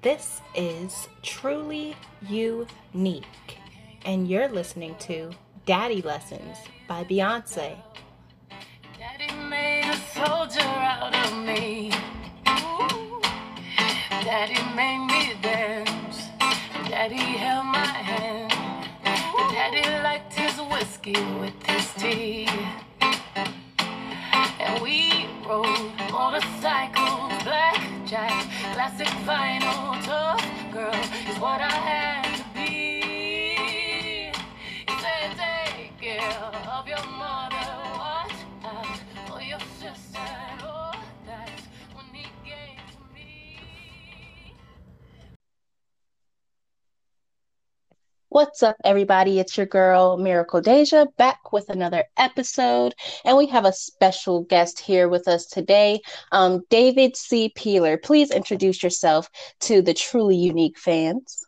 This is Truly Unique, and you're listening to Daddy Lessons by Beyonce. Daddy made a soldier out of me. Daddy made me dance. Daddy held my hand. Daddy liked his whiskey with his tea. And we rode motorcycles, blackjack, classic vinyl, tough girl is what I had to be. He said, take care of your mother, What's up, everybody? It's your girl, Miracle Deja, back with another episode. And we have a special guest here with us today, um, David C. Peeler. Please introduce yourself to the truly unique fans.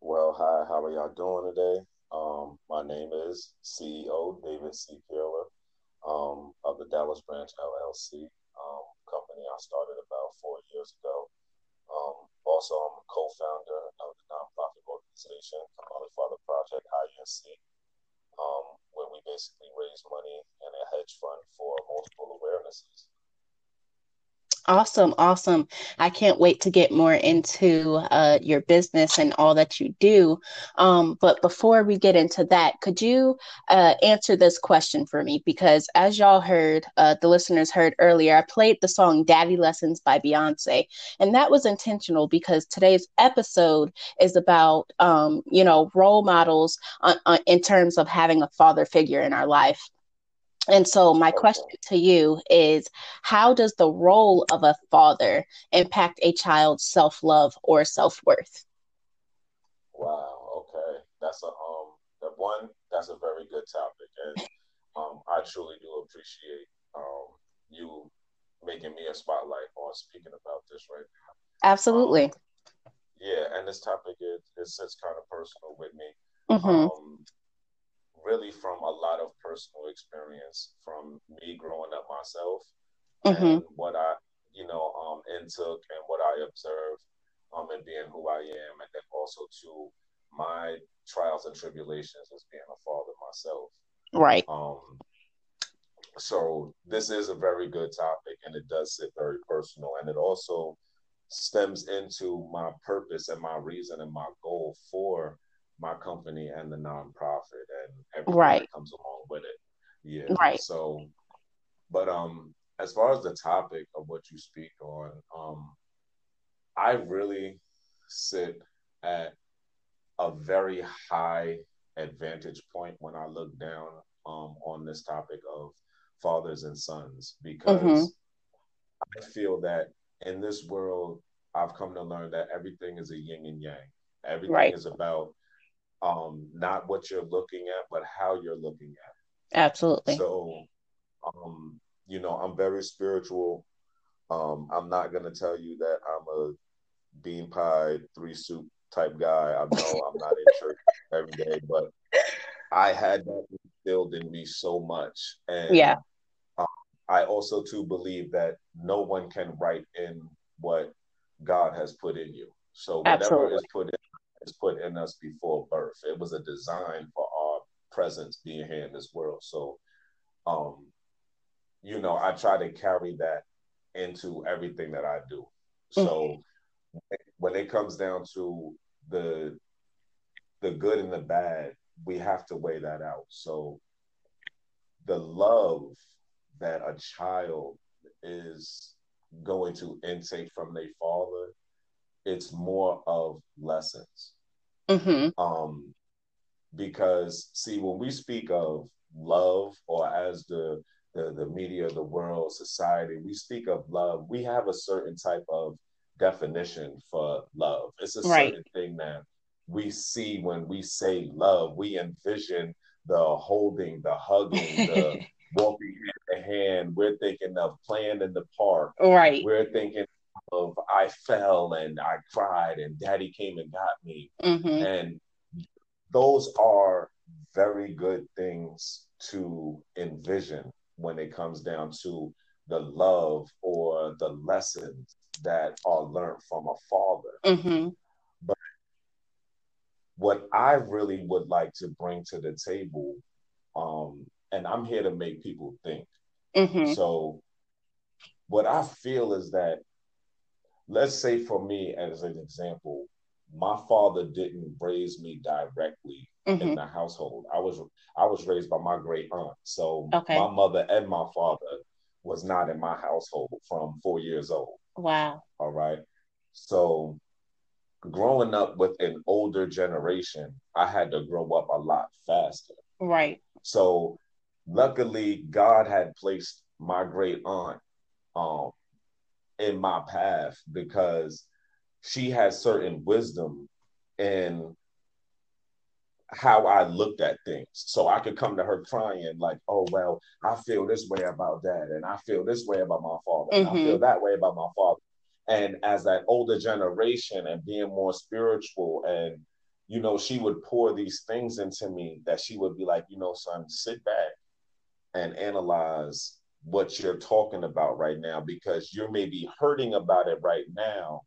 Well, hi, how are y'all doing today? Um, my name is CEO David C. Peeler um, of the Dallas Branch LLC um, company I started about four years ago. Also, I'm a co-founder of the nonprofit organization Kamali Father Project INC, um, where we basically raise money in a hedge fund for multiple awarenesses. Awesome, awesome. I can't wait to get more into uh, your business and all that you do. Um, but before we get into that, could you uh, answer this question for me? Because as y'all heard, uh, the listeners heard earlier, I played the song Daddy Lessons by Beyonce. And that was intentional because today's episode is about, um, you know, role models on, on, in terms of having a father figure in our life. And so, my question to you is How does the role of a father impact a child's self love or self worth? Wow. Okay, that's a um, that one. That's a very good topic, and um, I truly do appreciate um you making me a spotlight on speaking about this right now. Absolutely. Um, yeah, and this topic is it sits kind of personal with me. Mm-hmm. Um, really from a lot of personal experience from me growing up myself Mm-hmm. and what I, you know, um, intook and what I observed, um, and being who I am, and then also to my trials and tribulations as being a father myself. Right. Um, so this is a very good topic, and it does sit very personal, and it also stems into my purpose and my reason and my goal for my company and the nonprofit and everything Right. that comes along with it. Yeah. Right. So, but um, as far as the topic of what you speak on, um, I really sit at a very high advantage point when I look down um, on this topic of fathers and sons because Mhm. I feel that in this world, I've come to learn that everything is a yin and yang. Everything Right. is about um, not what you're looking at, but how you're looking at. it. Absolutely. So, um, you know, I'm very spiritual. Um, I'm not gonna tell you that I'm a bean pie, three soup type guy. I know I'm not in church every day, but I had that instilled in me so much. And Yeah. I also too believe that no one can write in what God has put in you. So whatever Absolutely. is put in is put in us before birth. It was a design for our presence being here in this world. So um, you know, I try to carry that into everything that I do. So when it comes down to the the good and the bad, we have to weigh that out. So the love that a child is going to intake from their father, it's more of lessons. Hmm Um, because see, when we speak of love, or as the the, the media, the world, society, we speak of love, we have a certain type of definition for love. It's a Right. certain thing that we see when we say love. We envision the holding, the hugging, the walking hand in hand. We're thinking of playing in the park. Right. We're thinking of I fell and I cried and daddy came and got me. hmm And those are very good things to envision when it comes down to the love or the lessons that are learned from a father. Mm-hmm. But what I really would like to bring to the table, um, and I'm here to make people think. Mm-hmm. So, what I feel is that, let's say for me, as an example, my father didn't raise me directly Mm-hmm. in the household. I was I was raised by my great aunt. So Okay. my mother and my father was not in my household from four years old. Wow. All right. So growing up with an older generation, I had to grow up a lot faster. Right. So luckily God had placed my great aunt um in my path because she has certain wisdom in how I looked at things. So I could come to her crying like, oh well, I feel this way about that, and I feel this way about my father, and I feel mm-hmm. that way about my father. And as that older generation and being more spiritual and you know, she would pour these things into me that she would be like, you know, son, sit back and analyze what you're talking about right now because you're maybe hurting about it right now,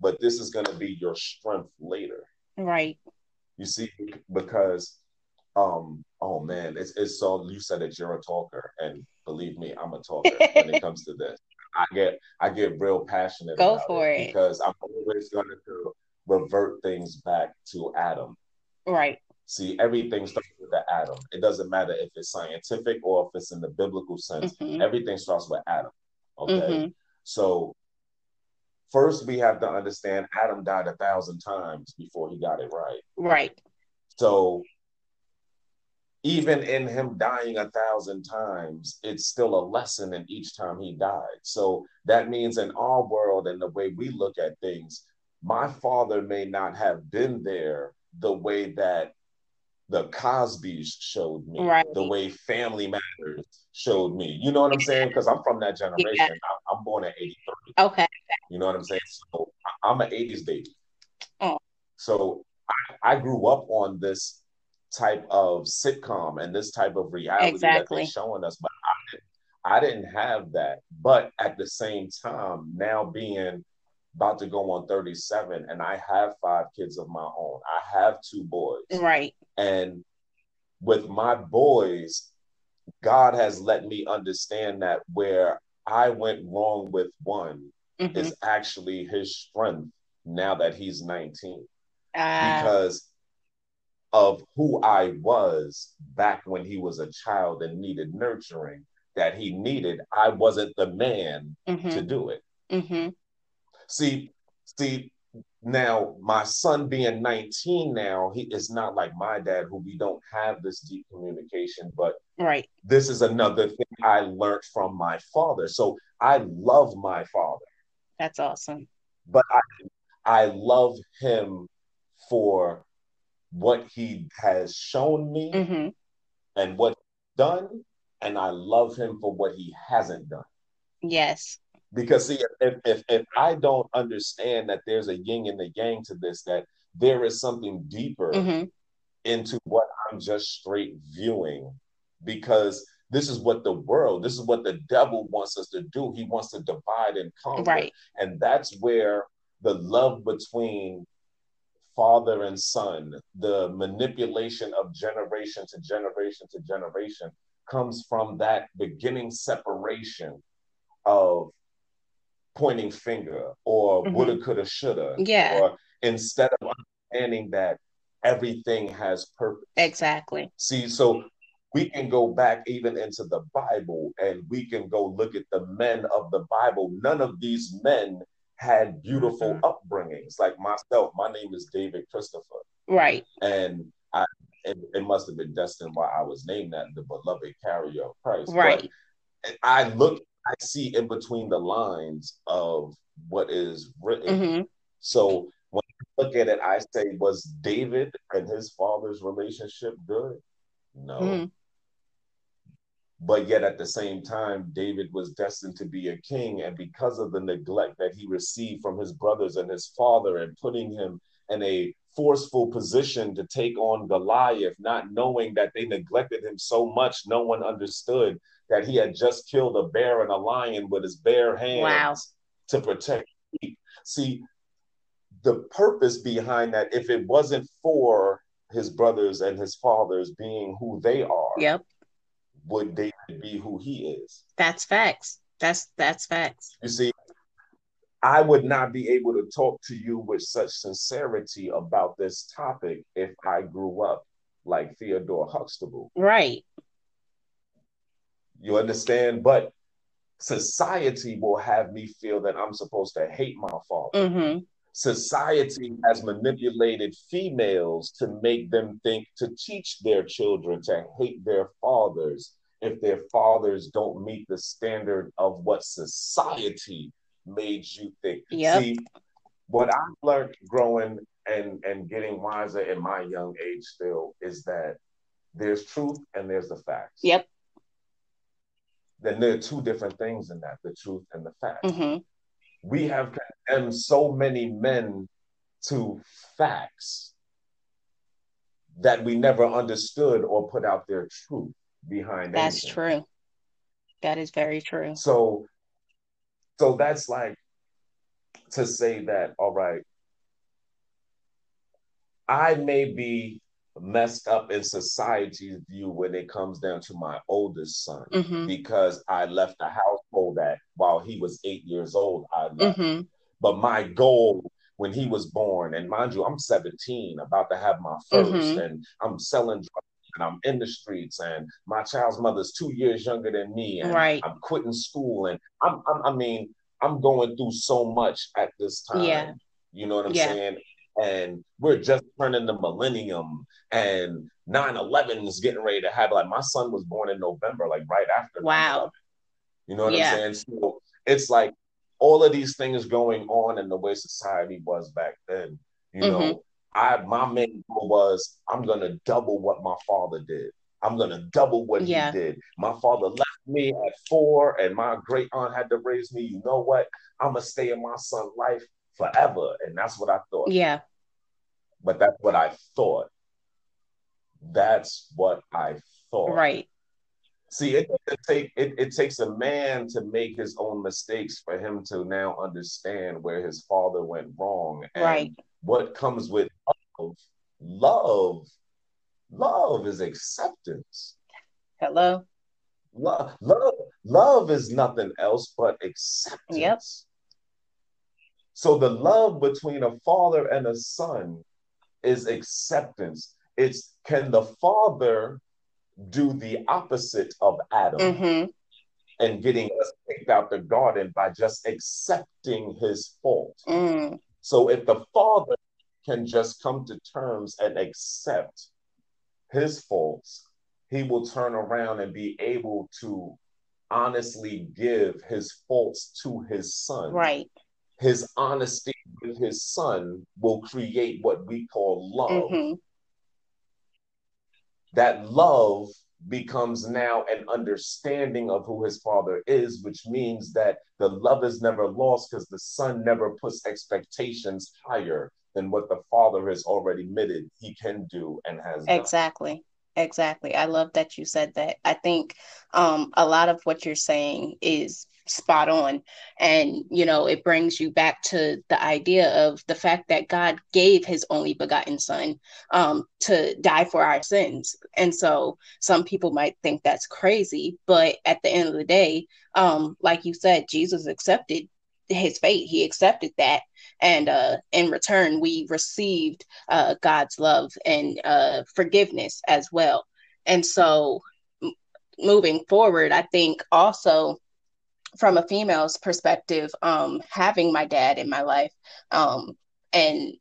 but this is going to be your strength later. Right. You see, because um, oh man, it's it's so you said that you're a talker, and believe me, I'm a talker when it comes to this. I get I get real passionate. Go for it. because I'm always going to revert things back to Adam. Right. See, everything starts with the Adam. It doesn't matter if it's scientific or if it's in the biblical sense. Mhm. Everything starts with Adam. Okay. Mhm. So first we have to understand Adam died a thousand times before he got it right. Right. So even in him dying a thousand times, it's still a lesson in each time he died. So that means in our world and the way we look at things, my father may not have been there the way that the Cosbys showed me, Right. the way Family Matters showed me. You know what I'm saying? Because I'm from that generation. Yeah. I'm, I'm born at 83. Okay. You know what I'm saying? So I- I'm an 80s baby. Oh. So I, I grew up on this type of sitcom and this type of reality that they're showing us, but I didn't, I didn't have that. But at the same time, now being about to go on 37 and I have five kids of my own. I have two boys. Right. And with my boys, God has let me understand that where I went wrong with one Mhm. is actually his strength now that he's 19 Ah, because of who I was back when he was a child and needed nurturing that he needed. I wasn't the man to mhm. do it. Mhm. See, see, now my son being 19 now, he is not like my dad, who we don't have this deep communication, but Right. this is another thing I learned from my father. So I love my father, That's awesome. but I I love him for what he has shown me Mhm. and what he's done, and I love him for what he hasn't done. Yes. Because see, if, if if I don't understand that there's a yin and a yang to this, that there is something deeper Mhm. into what I'm just straight viewing, because this is what the world, this is what the devil wants us to do. He wants to divide and conquer, Right. and that's where the love between father and son, the manipulation of generation to generation to generation, comes from that beginning separation of pointing finger or Mhm. woulda, coulda, shoulda. Yeah. Or instead of understanding that everything has purpose. Exactly. See, so we can go back even into the Bible and we can go look at the men of the Bible. None of these men had beautiful Mhm. upbringings. Like myself, my name is David Christopher, Right. and I it, it must have been destined why I was named that, the beloved carrier of Christ. But Right. I look, I see in between the lines of what is written. Mhm. So when I look at it, I say, was David and his father's relationship good? No. Mhm. But yet at the same time, David was destined to be a king. And because of the neglect that he received from his brothers and his father, and putting him in a forceful position to take on Goliath, not knowing that they neglected him so much, no one understood that he had just killed a bear and a lion with his bare hands Wow. to protect sheep. See, the purpose behind that, if it wasn't for his brothers and his fathers being who they are, Yep. would David be who he is? That's facts. That's that's facts. You see, I would not be able to talk to you with such sincerity about this topic if I grew up like Theodore Huxtable. Right. You understand? But society will have me feel that I'm supposed to hate my father. Mm-hmm. Society has manipulated females to make them think to teach their children to hate their fathers if their fathers don't meet the standard of what society made you think. Yep. See, what I've learned growing and and getting wiser in my young age still is that there's truth and there's the facts. Yep. Then there are two different things in that, the truth and the facts. Mm-hmm. We have condemned so many men to facts that we never understood or put out their truth behind That's anything. true. That is very true. So, so that's like to say that, all right, I may be messed up in society's view when it comes down to my oldest son Mm-hmm. because I left the household that while he was eight years old, I left. Mm-hmm. But my goal when he was born, and mind you, I'm 17, about to have my 1st Mhm. and I'm selling drugs and I'm in the streets, and my child's mother's two years younger than me, and Right. I'm quitting school, and I'm, I'm, I mean, I'm going through so much at this time. Yeah. You know what I'm Yeah. saying? And we're just turning the millennium, and 9 11 is getting ready to happen. Like, my son was born in November, like right after 9/11. Wow. You know what Yeah. I'm saying? So it's like all of these things going on in the way society was back then. You Mm-hmm. know, I my main goal was I'm gonna double what my father did. I'm gonna double what Yeah. he did. My father left me at four, and my great aunt had to raise me. You know what? I'm gonna stay in my son's life forever, and that's what I thought. Yeah. But that's what I thought. That's what I thought. Right. See, it, it take it, it takes a man to make his own mistakes for him to now understand where his father went wrong and Right. what comes with love. Love, love is acceptance. Hello. Love, love, love is nothing else but acceptance. Yep. So the love between a father and a son is acceptance. It's can the father do the opposite of Adam? Mm-hmm. and getting us kicked out the garden by just accepting his fault. Mm. So if the father can just come to terms and accept his faults, he will turn around and be able to honestly give his faults to his son. Right. His honesty with his son will create what we call love Mm-hmm. that love becomes now an understanding of who his father is, which means that the love is never lost because the son never puts expectations higher than what the father has already admitted he can do and has done. Exactly. Exactly. I love that you said that. I think um, a lot of what you're saying is spot on. And, you know, it brings you back to the idea of the fact that God gave his only begotten son um, to die for our sins. And so some people might think that's crazy, but at the end of the day, um, like you said, Jesus accepted his fate. He accepted that. And uh, in return, we received uh, God's love and uh, forgiveness as well. And so, moving forward, I think also from a female's perspective, um, having my dad in my life, um, and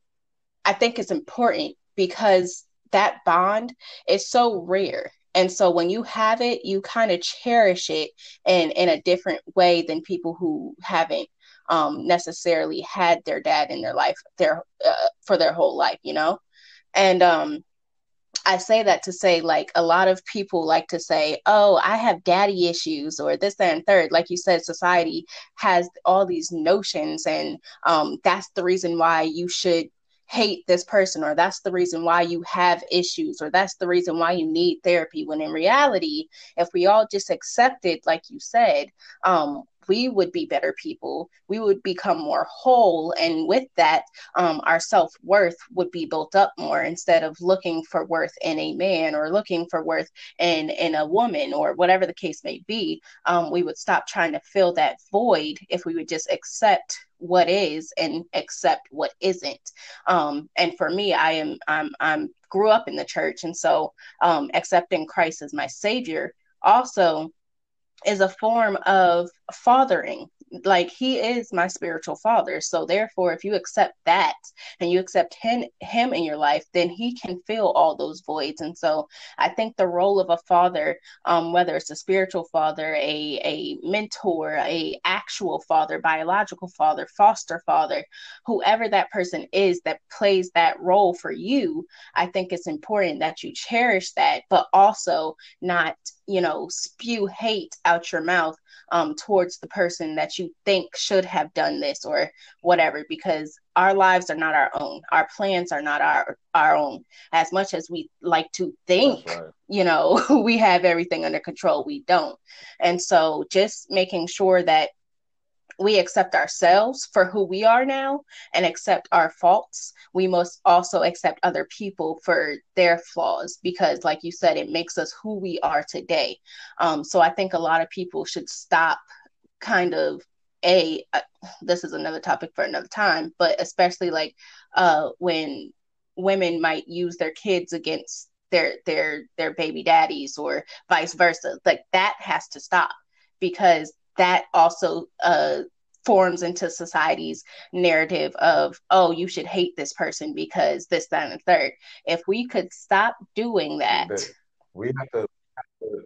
I think it's important because that bond is so rare. And so when you have it, you kind of cherish it in, in a different way than people who haven't um, necessarily had their dad in their life their uh, for their whole life, you know. And um, I say that to say, like, a lot of people like to say, oh, I have daddy issues or this, that, and third. Like you said, society has all these notions, and um, that's the reason why you should hate this person or that's the reason why you have issues or that's the reason why you need therapy when in reality if we all just accepted like you said um, we would be better people. We would become more whole. And with that, um, our self worth would be built up more instead of looking for worth in a man or looking for worth in, in a woman or whatever the case may be. Um, we would stop trying to fill that void if we would just accept what is and accept what isn't. Um, and for me, I am, I'm, I'm grew up in the church. And so um, accepting Christ as my savior also is a form of fathering. Like he is my spiritual father. So therefore if you accept that and you accept him him in your life then he can fill all those voids. And so i think the role of a father um, whether it's a spiritual father a a mentor a actual father biological father foster father whoever that person is that plays that role for you i think it's important that you cherish that but also not you know spew hate out your mouth um, towards the person that you think should have done this or whatever because our lives are not our own. Our plans are not our our own. As much as we like to think right. you know we have everything under control we don't. And so just making sure that we accept ourselves for who we are now and accept our faults, we must also accept other people for their flaws because, like you said, it makes us who we are today. Um, so I think a lot of people should stop kind of a uh, this is another topic for another time but especially like uh when women might use their kids against their their their baby daddies or vice versa like that has to stop because that also uh, forms into society's narrative of, oh, you should hate this person because this, that, and third. If we could stop doing that, we have to.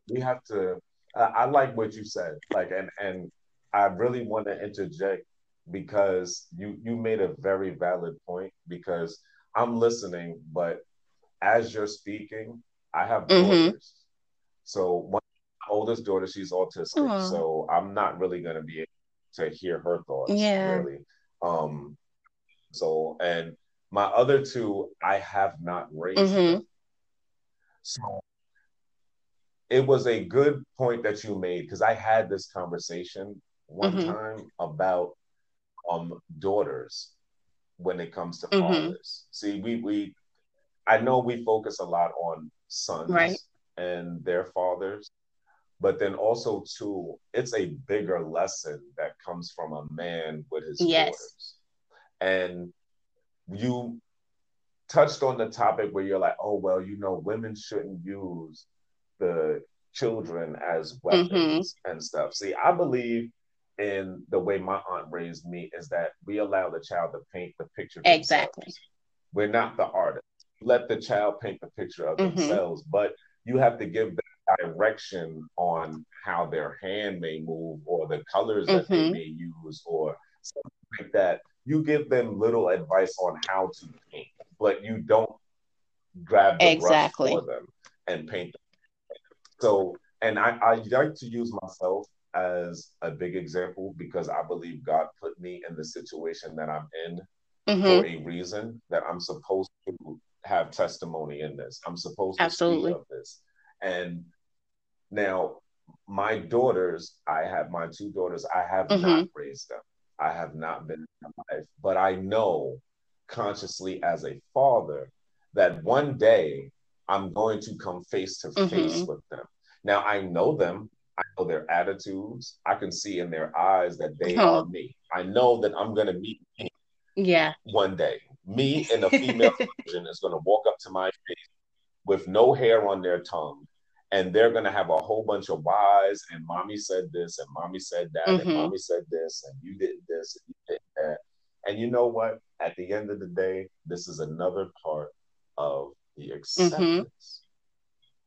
We have to. Uh, I like what you said, like, and and I really want to interject because you you made a very valid point because I'm listening, but as you're speaking, I have mm-hmm. daughters. So one oldest daughter, she's autistic. Aww. So I'm not really going to be able to hear her thoughts. Yeah. Really. Um, so, and my other two, I have not raised. Mm-hmm. So it was a good point that you made because I had this conversation one mm-hmm. time about um daughters when it comes to mm-hmm. fathers. See, we we I know we focus a lot on sons right. and their fathers, but then also too it's a bigger lesson that comes from a man with his yes. daughters and you touched on the topic where you're like oh well you know women shouldn't use the children as weapons mm-hmm. and stuff see i believe in the way my aunt raised me is that we allow the child to paint the picture exactly themselves. we're not the artist let the child paint the picture of mm-hmm. themselves but you have to give them direction on how their hand may move or the colors mm-hmm. that they mm-hmm. may use or something like that. You give them little advice on how to paint, but you don't grab the exactly. brush for them and paint them. So, and I, I like to use myself as a big example because I believe God put me in the situation that I'm in mm-hmm. for a reason that I'm supposed to have testimony in this. I'm supposed to Absolutely. speak of this. And now, my daughters, I have my two daughters, I have mm-hmm. not raised them. I have not been in life, but I know consciously as a father that one day I'm going to come face to face mm-hmm. with them. Now I know them, I know their attitudes. I can see in their eyes that they oh. are me. I know that I'm going to meet me yeah. one day. Me and a female version is going to walk up to my face with no hair on their tongue and they're going to have a whole bunch of whys and mommy said this and mommy said that mm-hmm. and mommy said this and you did this and you did that and you know what at the end of the day this is another part of the acceptance mm-hmm.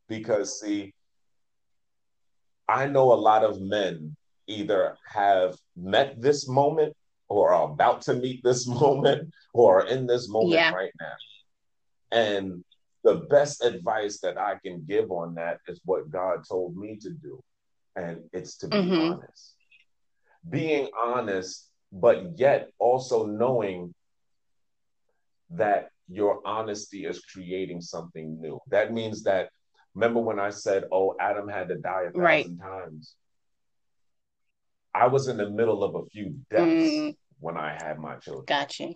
because see i know a lot of men either have met this moment or are about to meet this moment or are in this moment yeah. right now and the best advice that I can give on that is what God told me to do. And it's to be mm-hmm. honest. Being honest, but yet also knowing that your honesty is creating something new. That means that remember when I said, "Oh, Adam had to die a thousand Right. times." I was in the middle of a few deaths Mm. when I had my children. Got you.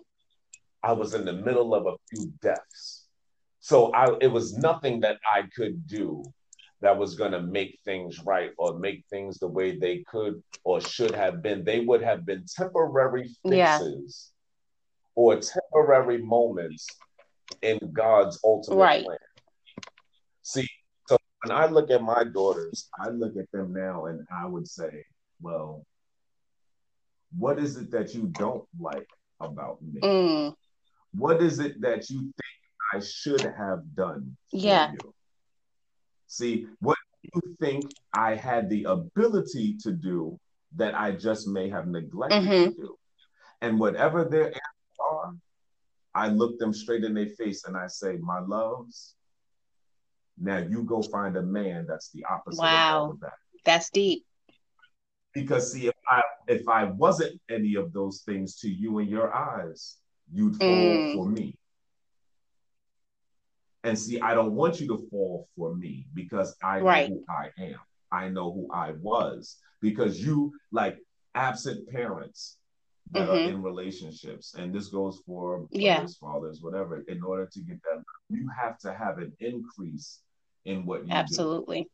I was in the middle of a few deaths. So I it was nothing that I could do that was going to make things right or make things the way they could or should have been. They would have been temporary Yeah. fixes or temporary moments in God's ultimate Right. plan. See, so when I look at my daughters, I look at them now and I would say, well, what is it that you don't like about me? Mm. What is it that you think I should have done? Yeah. you? See, what you think I had the ability to do that I just may have neglected Mhm. to do? And whatever their answers are, I look them straight in their face and I say, My loves, now you go find a man that's the opposite of Wow. of that. That's deep. Because see, if I if I wasn't any of those things to you in your eyes, you'd fall Mm. for me. And see, I don't want you to fall for me because I know who I am. I know who I was. Because you, like absent parents that are Mhm. in relationships, and this goes for Yeah. mothers, fathers, whatever, in order to get that, you have to have an increase in what you do. Absolutely.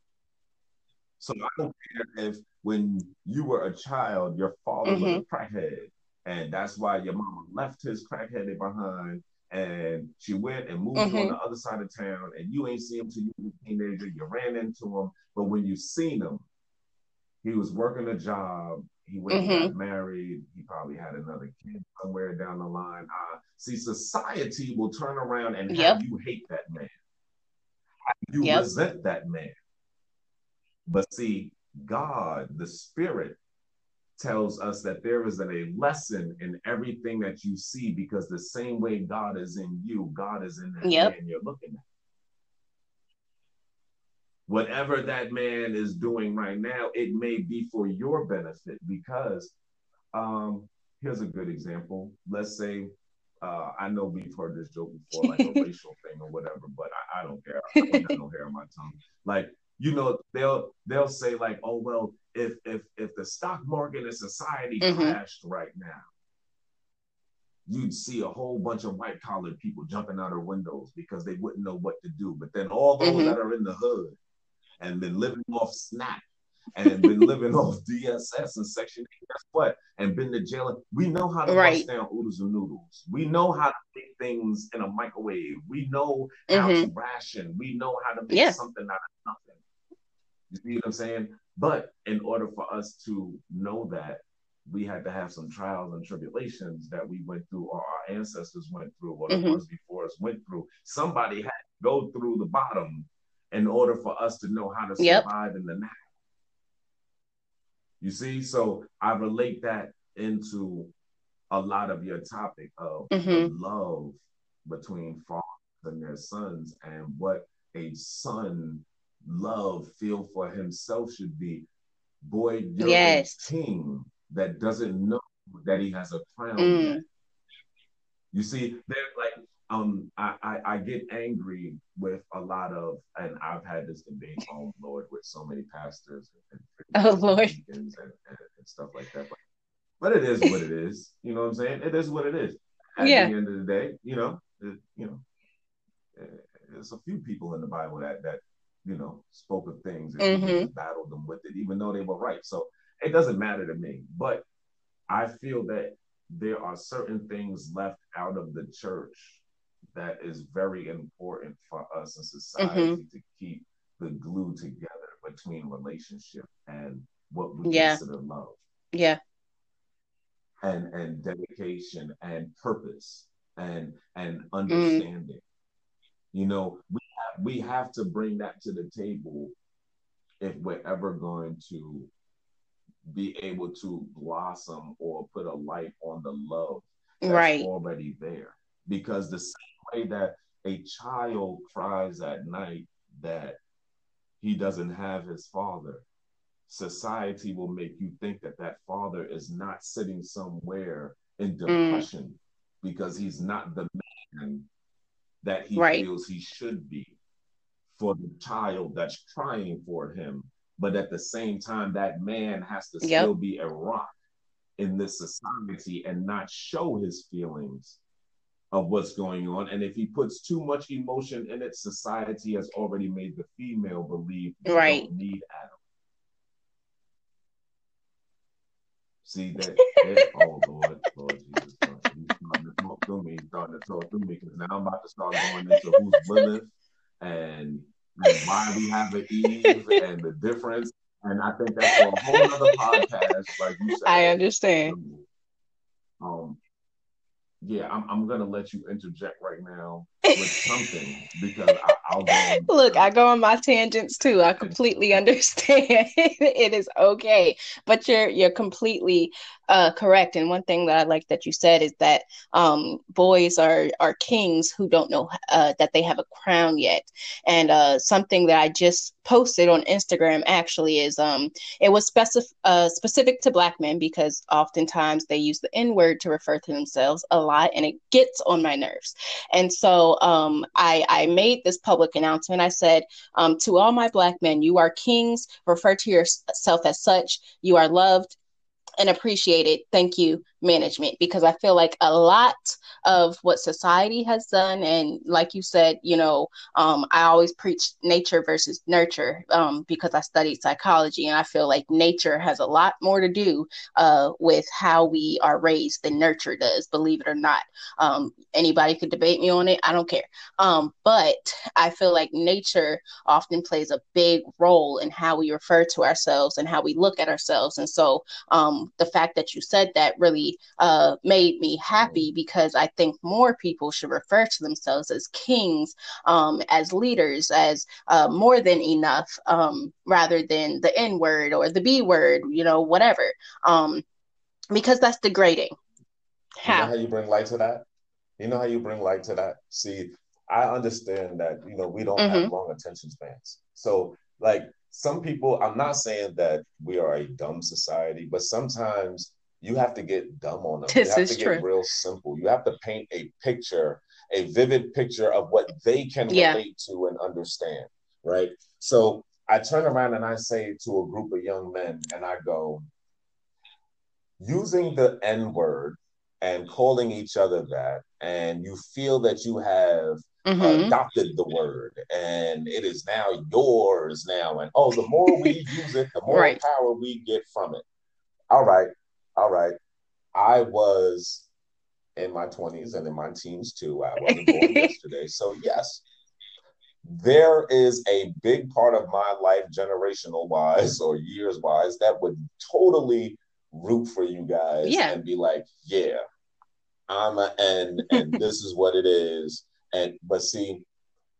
So I don't care if when you were a child, your father was Mm-hmm. a crackhead, and that's why your mama left his crackhead behind, and she went and moved Mhm. on the other side of town, and you ain't seen him till you were a teenager. You ran into him, but when you seen him, he was working a job. He went Mm-hmm. got married. He probably had another kid somewhere down the line. Uh, see, society will turn around and Yep. have you hate that man. You Yep. resent that man. But see, God, the Spirit, tells us that there is a lesson in everything that you see because the same way God is in you, God is in that Yep. man you're looking at. Whatever that man is doing right now, it may be for your benefit because um, here's a good example. Let's say uh, I know we've heard this joke before, like a racial thing or whatever, but I, I don't care. I no hair on my tongue. Like you know, they'll they'll say like, oh well, if if if the stock market and society Mhm. crashed right now, you'd see a whole bunch of white collar people jumping out of windows because they wouldn't know what to do. But then all those Mhm. that are in the hood and been living off SNAP and been living off DSS and Section 8, guess what? And been to jail. We know how to Right. bust down oodles and noodles. We know how to make things in a microwave. We know how to ration. We know how to make Mm-hmm. Yeah. something out of nothing. You see what I'm saying? But in order for us to know that, we had to have some trials and tribulations that we went through, or our ancestors went through, or the Mhm. ones before us went through. Somebody had to go through the bottom in order for us to know how to Yep. survive in the now. You see, so I relate that into a lot of your topic of the Mhm. love between fathers and their sons and what a son love feel for himself should be. Boy, you're Yes. a king that doesn't know that he has a crown Mm. You see, they're like, um, I, I, I get angry with a lot of, and I've had this debate, oh Lord, with so many pastors and, and Oh, Lord. and, and, and stuff like that. But, but it is what it is. You know what I'm saying? It is what it is. At Yeah. the end of the day, you know, it, you know, eh, there's a few people in the Bible that that you know spoke of things and Mhm. Battled them with it, even though they were right. So it doesn't matter to me. But I feel that there are certain things left out of the church that is very important for us in society Mm-hmm. to keep the glue together between relationship and what we Yeah. consider love Yeah. and and dedication and purpose and and Mm. understanding. You know, we we have to bring that to the table if we're ever going to be able to blossom or put a light on the love that's Right. already there. Because the same way that a child cries at night that he doesn't have his father, society will make you think that that father is not sitting somewhere in mm. depression because he's not the man man that he Right. feels he should be for the child that's crying for him. But at the same time, that man has to Yep. still be a rock in this society and not show his feelings of what's going on. And if he puts too much emotion in it, society has already made the female believe they Right. don't need Adam. See that? that- oh Lord, Lord Jesus, Lord, he's starting to talk to me. He's starting to talk to me because now I'm about to start going into who's Lilith and, why we have an Eve and the difference. And I think that's for a whole other podcast, like you said. I understand. Um, yeah, I'm, I'm gonna let you interject right now with something because I, I'll go. Look, I go on my tangents too. I completely understand. It is okay. But you're you're completely uh correct. And one thing that I like that you said is that um boys are are kings who don't know uh that they have a crown yet. And uh something that I just posted on Instagram actually is um it was specific uh specific to black men because oftentimes they use the N-word to refer to themselves a lot and it gets on my nerves. And so um, I, I made this public announcement. I said, um, to all my black men, you are kings. Refer to yourself as such. You are loved and appreciated. Thank you, management, because I feel like a lot of what society has done, and like you said, you know, um, I always preach nature versus nurture um, because I studied psychology, and I feel like nature has a lot more to do uh, with how we are raised than nurture does, believe it or not. Um, anybody could debate me on it, I don't care. Um, but I feel like nature often plays a big role in how we refer to ourselves and how we look at ourselves. And so um, the fact that you said that really uh, made me happy because I think more people should refer to themselves as kings, um, as leaders, as uh, more than enough, um, rather than the N word or the B word, you know, whatever, um, because that's degrading. You know How? how you bring light to that? You know how you bring light to that? See, I understand that, you know, we don't have Mhm. long attention spans. So, like, some people, I'm not saying that we are a dumb society, but sometimes you have to get dumb on them. This you have is to true. get real simple. You have to paint a picture, a vivid picture of what they can Yeah. relate to and understand, right? So, I turn around and I say to a group of young men, and I go, using the N word and calling each other that, and you feel that you have hmm adopted the word and it is now yours now. And oh, the more we use it, the more Right. power we get from it. All right, all right. I was in my 20s and in my teens too. I wasn't born yesterday. So, yes, there is a big part of my life, generational wise or years wise, that would totally root for you guys Yeah. and be like, yeah, I'm a N and this is what it is. And but see,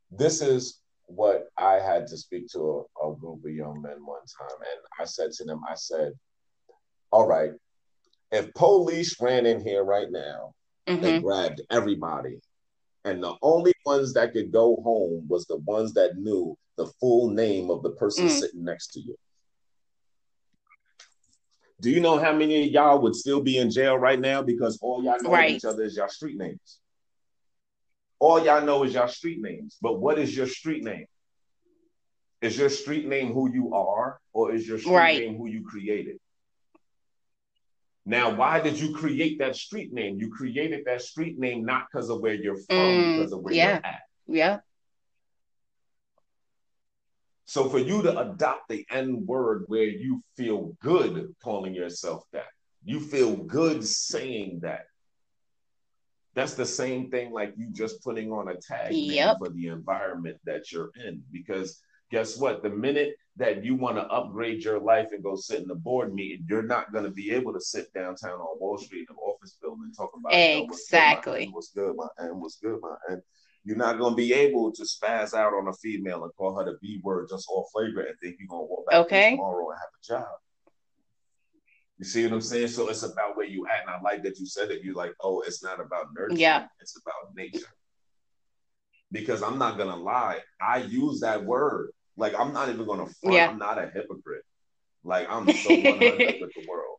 this is what I had to speak to a, a group of young men one time. And I said to them, I said, All right, if police ran in here right now they hmm grabbed everybody. And the only ones that could go home was the ones that knew the full name of the person Mm. sitting next to you. Do you know how many of y'all would still be in jail right now because all y'all know Right. each other is y'all street names? All y'all know is y'all street names. But what is your street name? Is your street name who you are, or is your street Right. name who you created? Now, why did you create that street name? You created that street name not because of where you're from, Mm, because of where yeah. you're at. Yeah. So for you to adopt the N word where you feel good calling yourself that, you feel good saying that. That's the same thing like you just putting on a tag name Yep. for the environment that you're in. Because guess what? The minute that you want to upgrade your life and go sit in the board meeting, you're not going to be able to sit downtown on Wall Street in an office building and talk about "Yo, what's good, Exactly. What's good, my N, what's good, my N. You're not going to be able to spaz out on a female and call her the B word just all flavor and think you're going to walk back Okay. tomorrow and have a job. You see what I'm saying? So it's about where you at. And I like that you said it. You're like, oh, it's not about nurture. Yeah. It's about nature. Because I'm not gonna lie, I use that word. Like I'm not even gonna front. Yeah. I'm not a hypocrite. Like I'm so 100 with the world.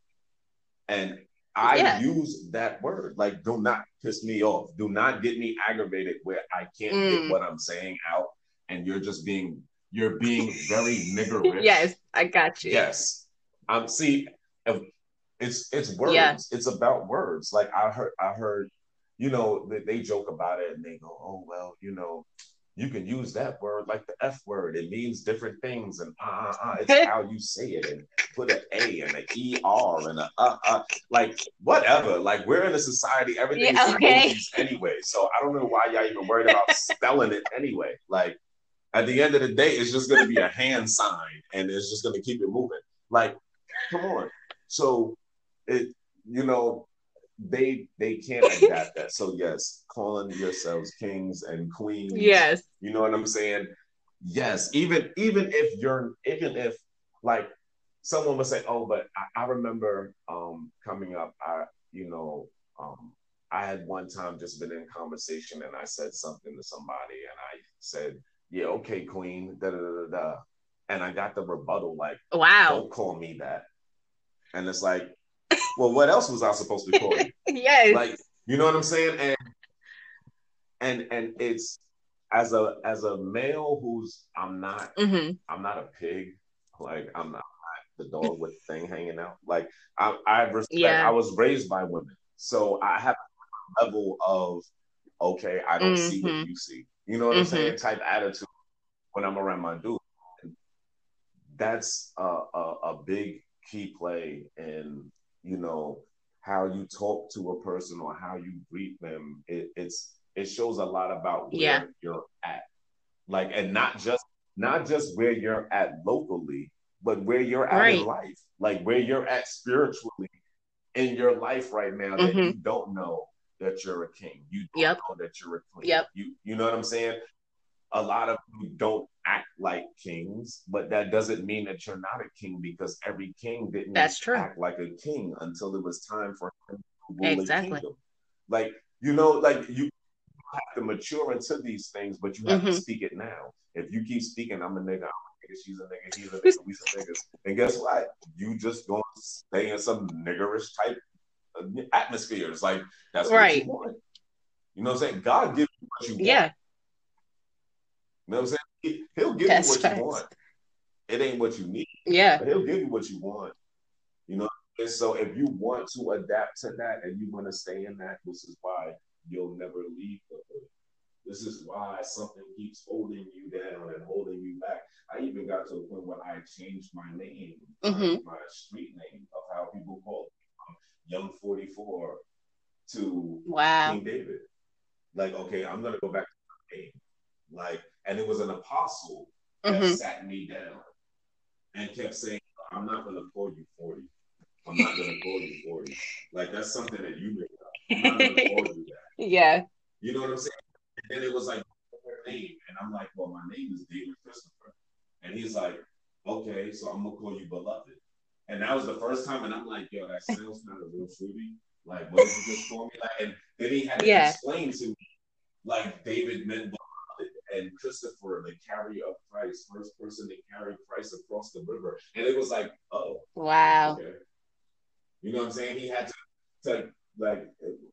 And I Yeah. use that word. Like, do not piss me off. Do not get me aggravated where I can't Mm. get what I'm saying out, and you're just being you're being very niggerish. yes, I got you. Yes. Um. See, it's it's words. Yeah. It's about words. Like I heard, I heard, you know, they, they joke about it and they go, "Oh well, you know, you can use that word like the F word. It means different things, and uh, uh, uh it's how you say it, and put an A and an ER and a uh, uh, like whatever. Like we're in a society, everything Yeah, is okay. anyway. So I don't know why y'all even worried about spelling it anyway. Like at the end of the day, it's just going to be a hand sign, and it's just going to keep it moving. Like, come on. So it, you know, they they can't adapt that. So yes, calling yourselves kings and queens. Yes. You know what I'm saying? Yes, even even if you're even if like someone would say, "Oh, but I, I remember um coming up, I you know um I had one time just been in conversation and I said something to somebody and I said, "Yeah, okay, queen," da da da da, da. and I got the rebuttal like, Wow. "Don't call me that," and it's like, well, what else was I supposed to call you? Yes. like you know what I'm saying? And and and it's as a as a male who's I'm not hmm I'm not a pig. Like I'm not the dog with the thing hanging out. Like I I respect Yeah. I was raised by women. So I have a level of okay, I don't see what Mhm. you see. You know what I'm Mhm. saying? Type attitude when I'm around my dude. That's a, a, a big key play in, you know, how you talk to a person or how you greet them. It, it's it shows a lot about where Yeah. you're at. Like and not just not just where you're at locally, but where you're at in life. Like where you're at spiritually in your life right now that Mhm. you don't know that you're a king. You don't Yep. know that you're a queen. Yep. You you know what I'm saying? A lot of you don't act like kings, but that doesn't mean that you're not a king because every king didn't That's true. act like a king until it was time for him to rule Exactly. a kingdom. Like you know, like you have to mature into these things, but you have to Mhm. speak it now. If you keep speaking, I'm a nigga, I'm a nigga, she's a nigga, he's a nigga, we some niggas, and guess what? You just gonna stay in some niggerish type atmospheres. Like that's what Right. you want. You know what I'm saying? God gives you what you want. Yeah. You know what I'm saying? He, he'll give That's you what facts. you want. It ain't what you need, Yeah. but he'll give you what you want. You know, and so if you want to adapt to that and you want to stay in that, this is why you'll never leave the hood. This is why something keeps holding you down and holding you back. I even got to a point where I changed my name, my- Mhm. my, street name of how people call me, Young 44 to Wow. King David. Like, okay, I'm gonna go back to my name. Like, and it was an apostle that Mhm. sat me down and kept saying, I'm not gonna call you 40. I'm not gonna call you 40. Like that's something that you made up. I'm not gonna call you that. Yeah. You know what I'm saying? And then it was like name. And I'm like, well, my name is David Christopher. And he's like, okay, so I'm gonna call you beloved. And that was the first time, and I'm like, yo, that sounds kind of real fruity. Like, what did you just call me? Like, and then he had to Yeah. explain to me, like, David meant beloved, and Christopher, the carrier of Christ, first person to carry Christ across the river. And it was like, oh, Wow. okay. You know what I'm saying? He had to, to like,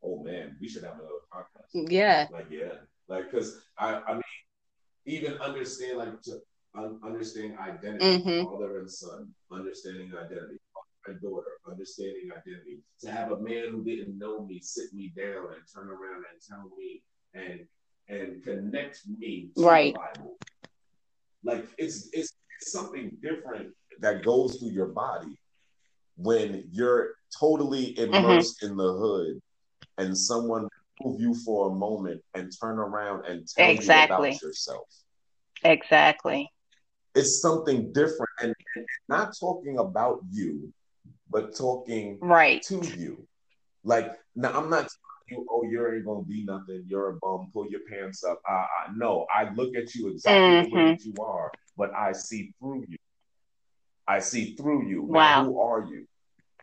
oh man, we should have another podcast. Yeah. Like, yeah, like, cause I, I mean, even understand, like, to un- understand identity, Mhm. father and son, understanding identity, father and daughter, understanding identity. To have a man who didn't know me sit me down and turn around and tell me and and connect me to Right. the Bible. Like, it's it's something different that goes through your body when you're totally Mm-hmm. immersed in the hood and someone move you for a moment and turn around and tell Exactly. you about yourself. Exactly. It's something different and and not talking about you, but talking Right. to you. Like, now I'm not you, oh, you ain't gonna be nothing, you're a bum, pull your pants up. Uh, uh, no, I look at you exactly the way Mhm. that you are, but I see through you. I see through you. Now, who are you?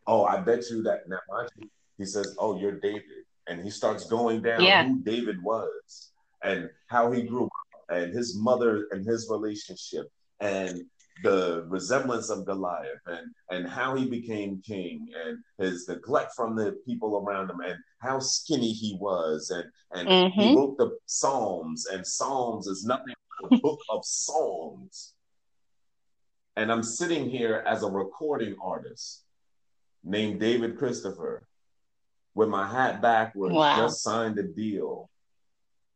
Oh, I bet you that now you, he says, Oh, you're David. And he starts going down Yeah. who David was and how he grew up and his mother and his relationship and the resemblance of Goliath and and how he became king and his neglect from the people around him and how skinny he was and and mm-hmm. he wrote the Psalms and Psalms is nothing but a book of songs. And I'm sitting here as a recording artist named David Christopher with my hat backward, wow. just signed a deal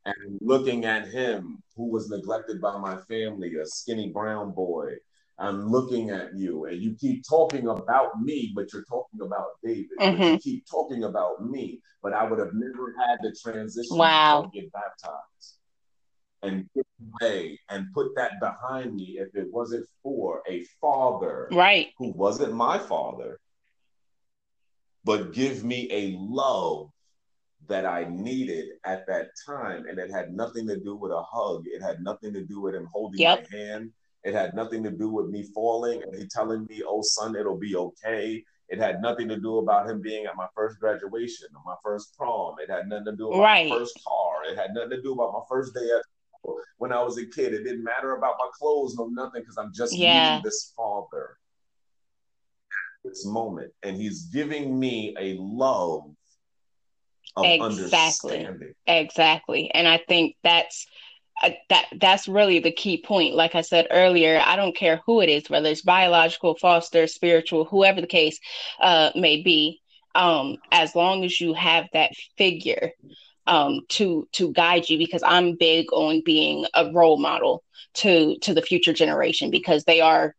and looking at him who was neglected by my family, a skinny brown boy. I'm looking at you, and you keep talking about me, but you're talking about David. Mm-hmm. you keep talking about me, but I would have never had the transition wow. to get baptized and get away and put that behind me if it wasn't for a father, right, who wasn't my father, but give me a love that I needed at that time. And it had nothing to do with a hug. It had nothing to do with him holding yep. my hand. It had nothing to do with me falling and he telling me, oh, son, it'll be okay. It had nothing to do about him being at my first graduation or my first prom. It had nothing to do about right. my first car. It had nothing to do about my first day at school when I was a kid. It didn't matter about my clothes, no nothing, because I'm just yeah. meeting this father this moment. And he's giving me a love exactly exactly and i think that's that that's really the key point. Like i said earlier i don't care who it is whether it's biological foster spiritual whoever the case uh, may be um, as long as you have that figure um, to to guide you because i'm big on being a role model to to the future generation because they are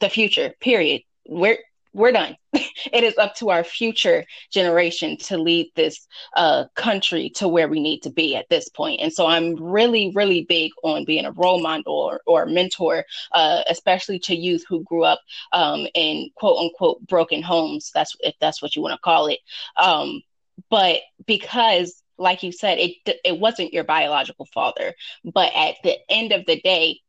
the future period. We're we're done. it is up to our future generation to lead this uh, country to where we need to be at this point. And so I'm really, really big on being a role model or, or mentor, uh, especially to youth who grew up um, in quote unquote broken homes. That's if that's what you want to call it. Um, but because like you said, it it wasn't your biological father, but at the end of the day,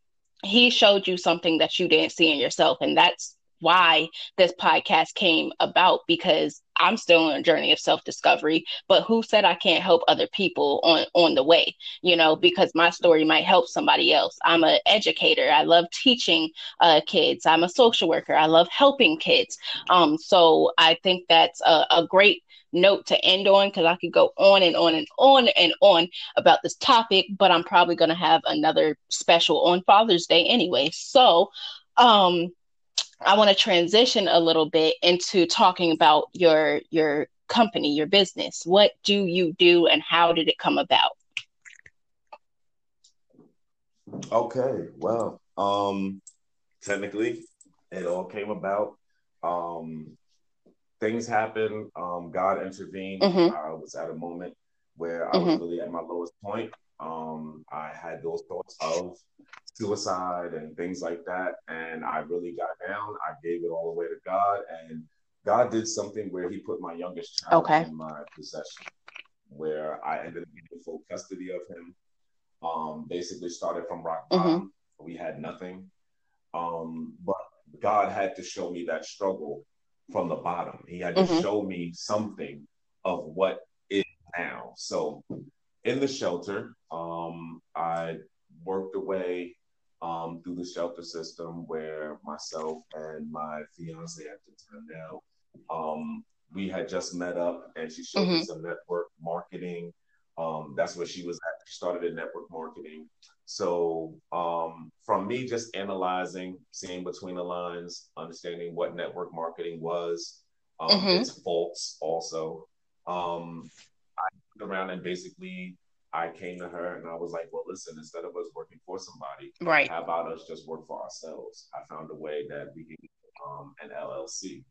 he showed you something that you didn't see in yourself, and that's why this podcast came about because I'm still on a journey of self-discovery, but who said I can't help other people on on the way, you know, because my story might help somebody else. I'm an educator. I love teaching uh, kids. I'm a social worker. I love helping kids. Um, so I think that's a, a great note to end on because I could go on and on and on and on about this topic, but I'm probably going to have another special on Father's Day anyway. So, um, I want to transition a little bit into talking about your your company, your business. What do you do and how did it come about? Okay, well, um technically it all came about um things happened, um God intervened. Mm-hmm. I was at a moment where I mm-hmm. was really at my lowest point. Um I had those thoughts of suicide and things like that. And I really got down. I gave it all away to God. And God did something where He put my youngest child okay. in my possession, where I ended up getting full custody of him. Um, basically started from rock mm-hmm. bottom. Mm-hmm. We had nothing. Um, but God had to show me that struggle from the bottom. He had to mm-hmm. show me something of what is now. So in the shelter, um, I worked away um, through the shelter system where myself and my fiance at the time now, um, we had just met up and she showed mm-hmm. me some network marketing. Um, that's what she was at. She started in network marketing. So um, from me just analyzing, seeing between the lines, understanding what network marketing was, um, mm-hmm. its faults also, um, around and basically I came to her and I was like, well, listen, instead of us working for somebody, right? How about us just work for ourselves? I found a way that we can um, an LLC.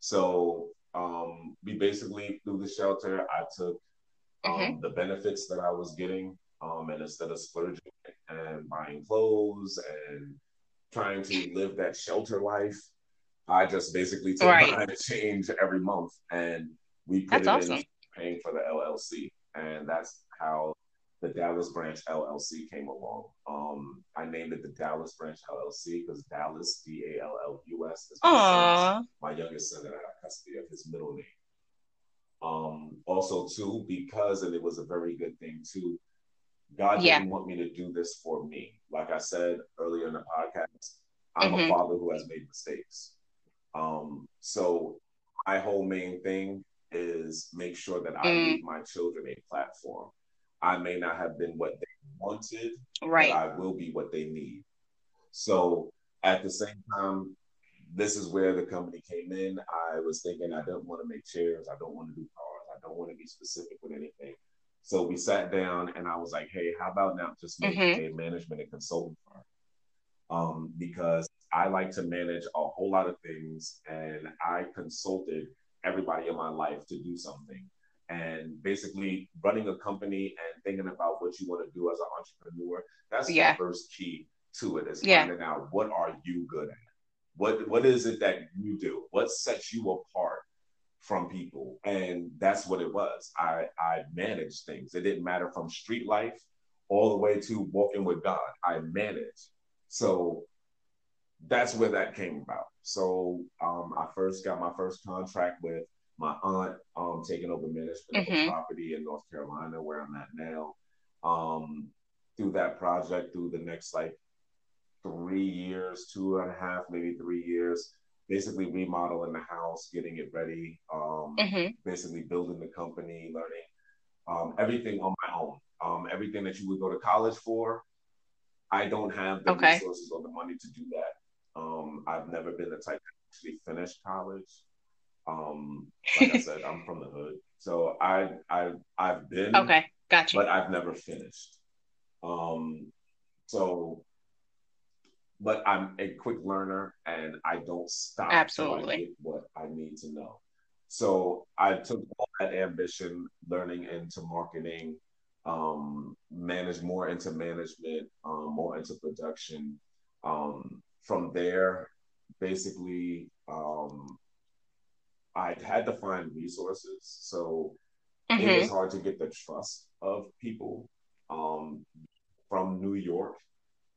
So um, we basically through the shelter, I took um, mm-hmm. the benefits that I was getting, um, and instead of splurging and buying clothes and trying to live that shelter life, I just basically took right. my change every month and we put that's it awesome. in paying for the LLC, and that's how the Dallus branch LLC came along. Um, I named it the Dallus branch LLC because Dallus, D A L L U S, is my, my youngest son that I have custody of his middle name. Um, also, too, because and it was a very good thing too. God yeah. didn't want me to do this for me. Like I said earlier in the podcast, I'm mm-hmm. a father who has made mistakes. Um, so my whole main thing is make sure that I mm. leave my children a platform. I may not have been what they wanted, right. but I will be what they need. So at the same time, this is where the company came in. I was thinking I don't want to make chairs, I don't want to do cars, I don't want to be specific with anything. So we sat down and I was like, hey, how about now just make mm-hmm. a management and consulting firm? Um, because I like to manage a whole lot of things and I consulted everybody in my life to do something. And basically running a company and thinking about what you want to do as an entrepreneur, that's yeah. the first key to it is yeah. finding out what are you good at? What what is it that you do? What sets you apart from people? And that's what it was. I I managed things. It didn't matter from street life all the way to walking with God. I managed. So that's where that came about. So um, I first got my first contract with my aunt um, taking over management mm-hmm. of a property in North Carolina, where I'm at now. Um, through that project, through the next like three years, two and a half, maybe three years, basically remodeling the house, getting it ready, um, mm-hmm. basically building the company, learning um, everything on my own. Um, everything that you would go to college for, I don't have the okay. resources or the money to do that. Um, I've never been the type to actually finish college. Um, like I said, I'm from the hood, so I I I've been okay, gotcha, but I've never finished. Um, so but I'm a quick learner and I don't stop. Absolutely. what I need to know. So I took all that ambition, learning into marketing, um, manage more into management, um, more into production. Um, from there, basically, um, I had to find resources. So mm-hmm. it was hard to get the trust of people um, from New York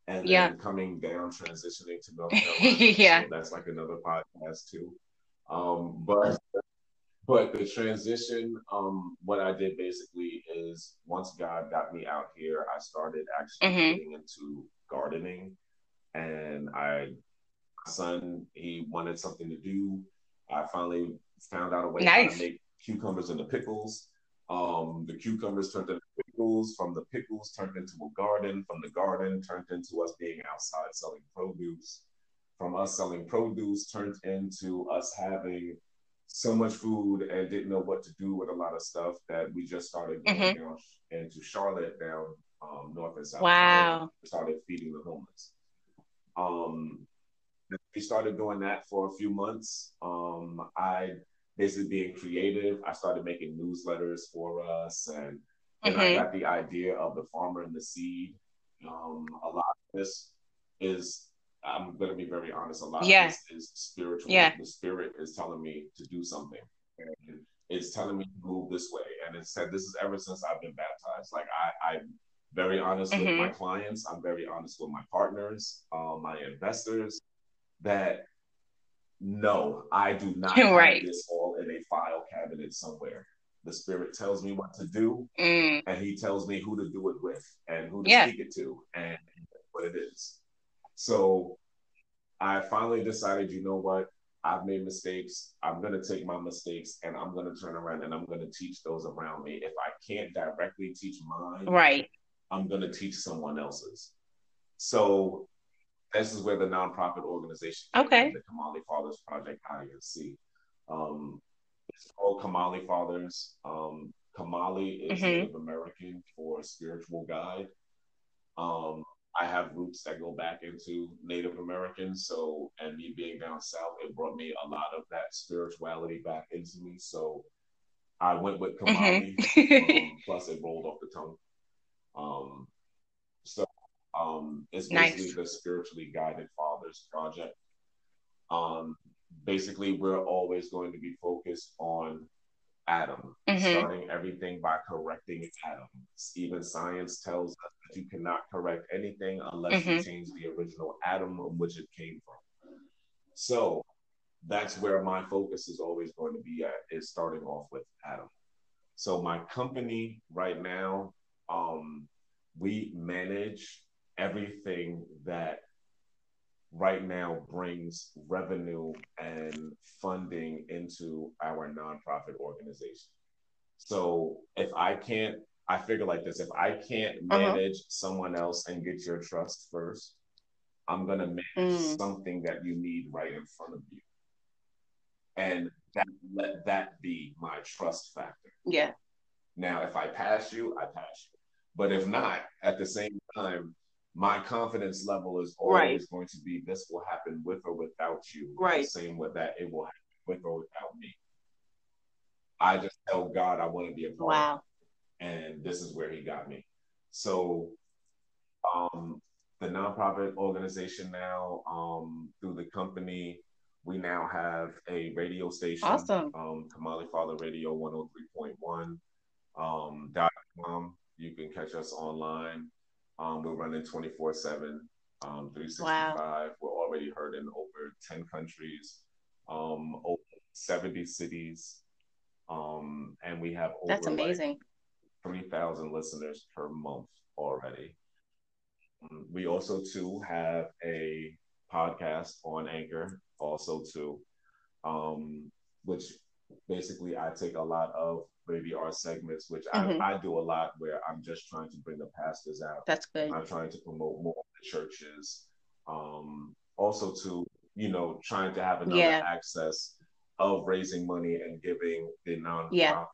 and yeah. then coming down, transitioning to North Carolina. yeah, so that's like another podcast too. Um, but but the transition, um, what I did basically is once God got me out here, I started actually mm-hmm. getting into gardening, and I my son he wanted something to do. I finally found out a way nice. to make cucumbers into pickles. Um, the cucumbers turned into pickles. From the pickles turned into a garden. From the garden turned into us being outside selling produce. From us selling produce turned into us having so much food and didn't know what to do with a lot of stuff that we just started going mm-hmm. down into Charlotte down um, north and south. Wow. Started feeding the homeless. Um, we started doing that for a few months. Um, I basically being creative. I started making newsletters for us, and then mm-hmm. I got the idea of the farmer and the seed. Um, a lot of this is, I'm going to be very honest, a lot yeah. of this is spiritual. Yeah. The spirit is telling me to do something. And it's telling me to move this way. And it said, this is ever since I've been baptized. Like I, I'm very honest mm-hmm. with my clients. I'm very honest with my partners, um, my investors, that no, I do not right. have this all in a file cabinet somewhere. The spirit tells me what to do, mm. and he tells me who to do it with and who to yeah. speak it to and what it is. So I finally decided, you know what? I've made mistakes. I'm going to take my mistakes and I'm going to turn around and I'm going to teach those around me. If I can't directly teach mine, right, I'm going to teach someone else's. So this is where the nonprofit organization, okay, the Kamali Fathers Project INC. Um, it's called Kamali Fathers. Um, Kamali is mm-hmm. Native American for spiritual guide. Um, I have roots that go back into Native American, so and me being down south, it brought me a lot of that spirituality back into me. So I went with Kamali. Mm-hmm. um, plus, it rolled off the tongue. Um, so um, it's basically nice. the spiritually guided fathers project. Um, basically, we're always going to be focused on Adam, mm-hmm. starting everything by correcting Adam. Even science tells us that you cannot correct anything unless mm-hmm. you change the original Adam from which it came from. So that's where my focus is always going to be at is starting off with Adam. So my company right now, um, we manage everything that right now brings revenue and funding into our nonprofit organization. So if I can't, I figure like this: if I can't Uh-huh. manage someone else and get your trust first, I'm gonna manage Mm. something that you need right in front of you, and that let that be my trust factor. Yeah. Now, if I pass you, I pass you. But if not, at the same time, my confidence level is always going to be this will happen with or without you. Right. Same with that it will happen with or without me. I just tell God I want to be a part Wow. and this is where He got me. So, um, the nonprofit organization now, um, through the company, we now have a radio station. Awesome. Um, Kamali Father Radio 103.1 um, dot com. You can catch us online. Um, we're running 24 7, um, 365. We're already heard in over 10 countries, um, over 70 cities. Um, and we have over That's like, amazing. 3,000 listeners per month already. Um, We also too have a podcast on Anchor, also too, um, which basically I take a lot of maybe our segments, which Mhm. I, I do a lot where I'm just trying to bring the pastors out. That's good. I'm trying to promote more of the churches. Um, also to, you know, trying to have another Yeah. access of raising money and giving the nonprofit Yeah.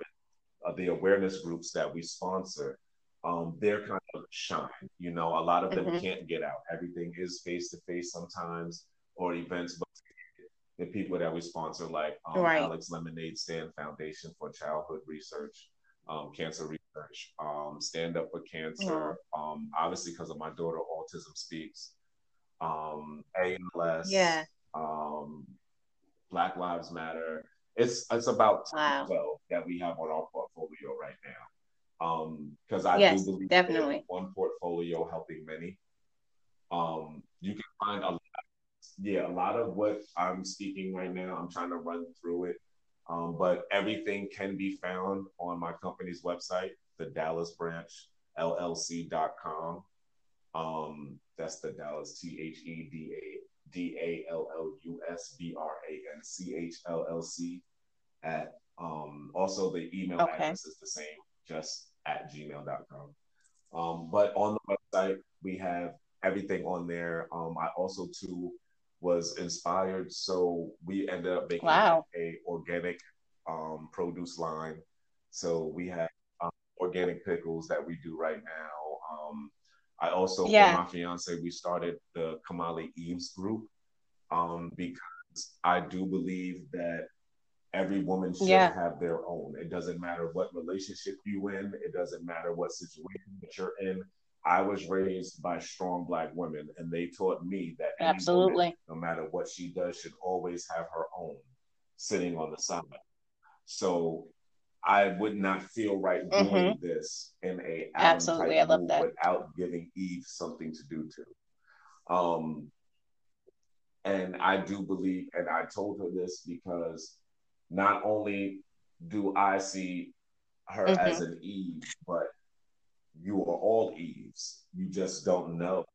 uh, the awareness groups that we sponsor, um, they're kind of shine. You know, a lot of them Mhm. can't get out. Everything is face to face sometimes or events, but the people that we sponsor, like um, Right. Alex Lemonade Stand Foundation for Childhood Research, um, Cancer Research, um, Stand Up for Cancer, um, obviously because of my daughter, Autism Speaks, um, ALS, Yeah. um, Black Lives Matter. It's it's about Wow. 12 that we have on our portfolio right now. Um, because I Yes, do believe definitely. one portfolio helping many. Um, you can find a lot, yeah, a lot of what I'm speaking right now. I'm trying to run through it. Um, but everything can be found on my company's website, the Dallus Branch LLC.com. Um, that's the Dallus T H E D A D A L L U S B R A N C H L L C at um also the email Okay. address is the same, just at gmail.com. Um, but on the website we have everything on there. Um, I also too was inspired, so we ended up making Wow. a organic um produce line. So we have um, organic pickles that we do right now. Um, I also, Yeah. for my fiance, we started the Kamali Eves group um, because I do believe that every woman should Yeah. have their own. It doesn't matter what relationship you're in. It doesn't matter what situation that you're in. I was raised by strong black women, and they taught me that any woman, Absolutely. no matter what she does, should always have her own sitting on the side. So I would not feel right doing this in a Adam Mm-hmm. Absolutely. I love that. without giving Eve something to do to. Um, and I do believe, and I told her this because not only do I see her Mhm. as an Eve, but you are all Eves. You just don't know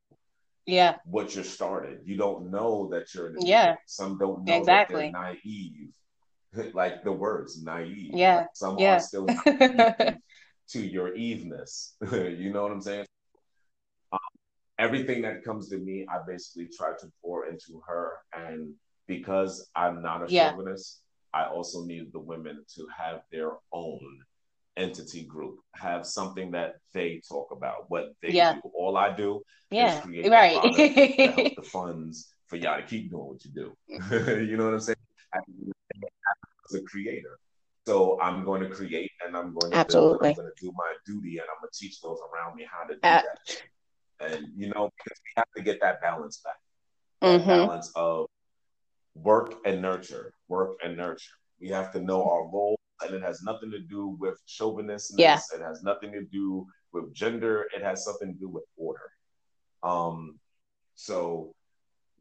Yeah. what you're started. You don't know that you're Yeah. Some don't know Exactly. that they're naive. like the words naive. Yeah. Like some Yeah. are still naive to your eveness. you know what I'm saying? Um, everything that comes to me, I basically try to pour into her. And because I'm not a Yeah. chauvinist, I also need the women to have their own entity group, have something that they talk about, what they Yeah. do. All I do yeah. is create Right. to help the funds for y'all to keep doing what you do. you know what I'm saying? As a creator. So I'm going to create and I'm going to Absolutely. I'm going to do my duty and I'm going to teach those around me how to do Uh, that. And you know, because we have to get that balance back. Mhm. balance of work and nurture, work and nurture. We have to know our role, and it has nothing to do with chauvinism. Yeah. It has nothing to do with gender. It has something to do with order. Um, so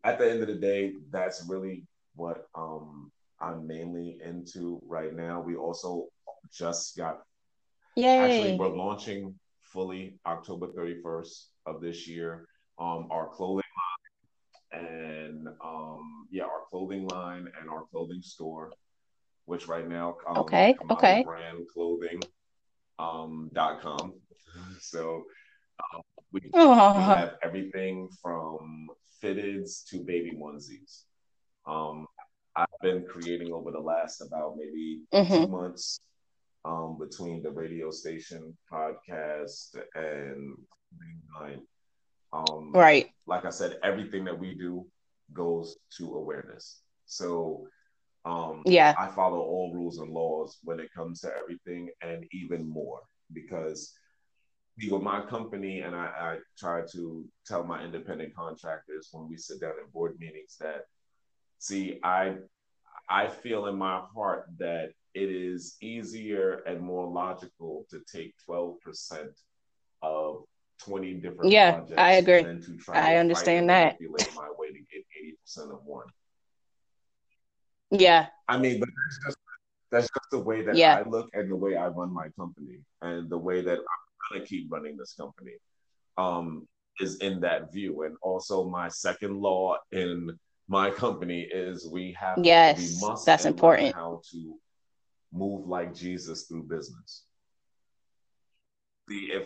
at the end of the day, that's really what um I'm mainly into right now. We also just got Yay. actually we're launching fully October 31st of this year. Um, our clothing line and um, yeah, our clothing line and our clothing store, which right now um, okay, okay, brand clothing um, dot com. So um, we, we, have everything from fitteds to baby onesies. Um, I've been creating over the last about maybe mm-hmm. two months um, between the radio station, podcast, and. Um, right. Like I said, everything that we do goes to awareness. So, um, yeah, I follow all rules and laws when it comes to everything, and even more because with my company, and I, I try to tell my independent contractors when we sit down in board meetings that, see, I I feel in my heart that it is easier and more logical to take 12% of 20 different yeah, projects I agree. than to try I to understand that. my way to get 80% of one. Yeah. I mean, but that's just that's just the way that yeah. I look and the way I run my company and the way that I'm gonna keep running this company. Um, is in that view. And also my second law in my company is we have yes, we must that's important how to move like Jesus through business. The if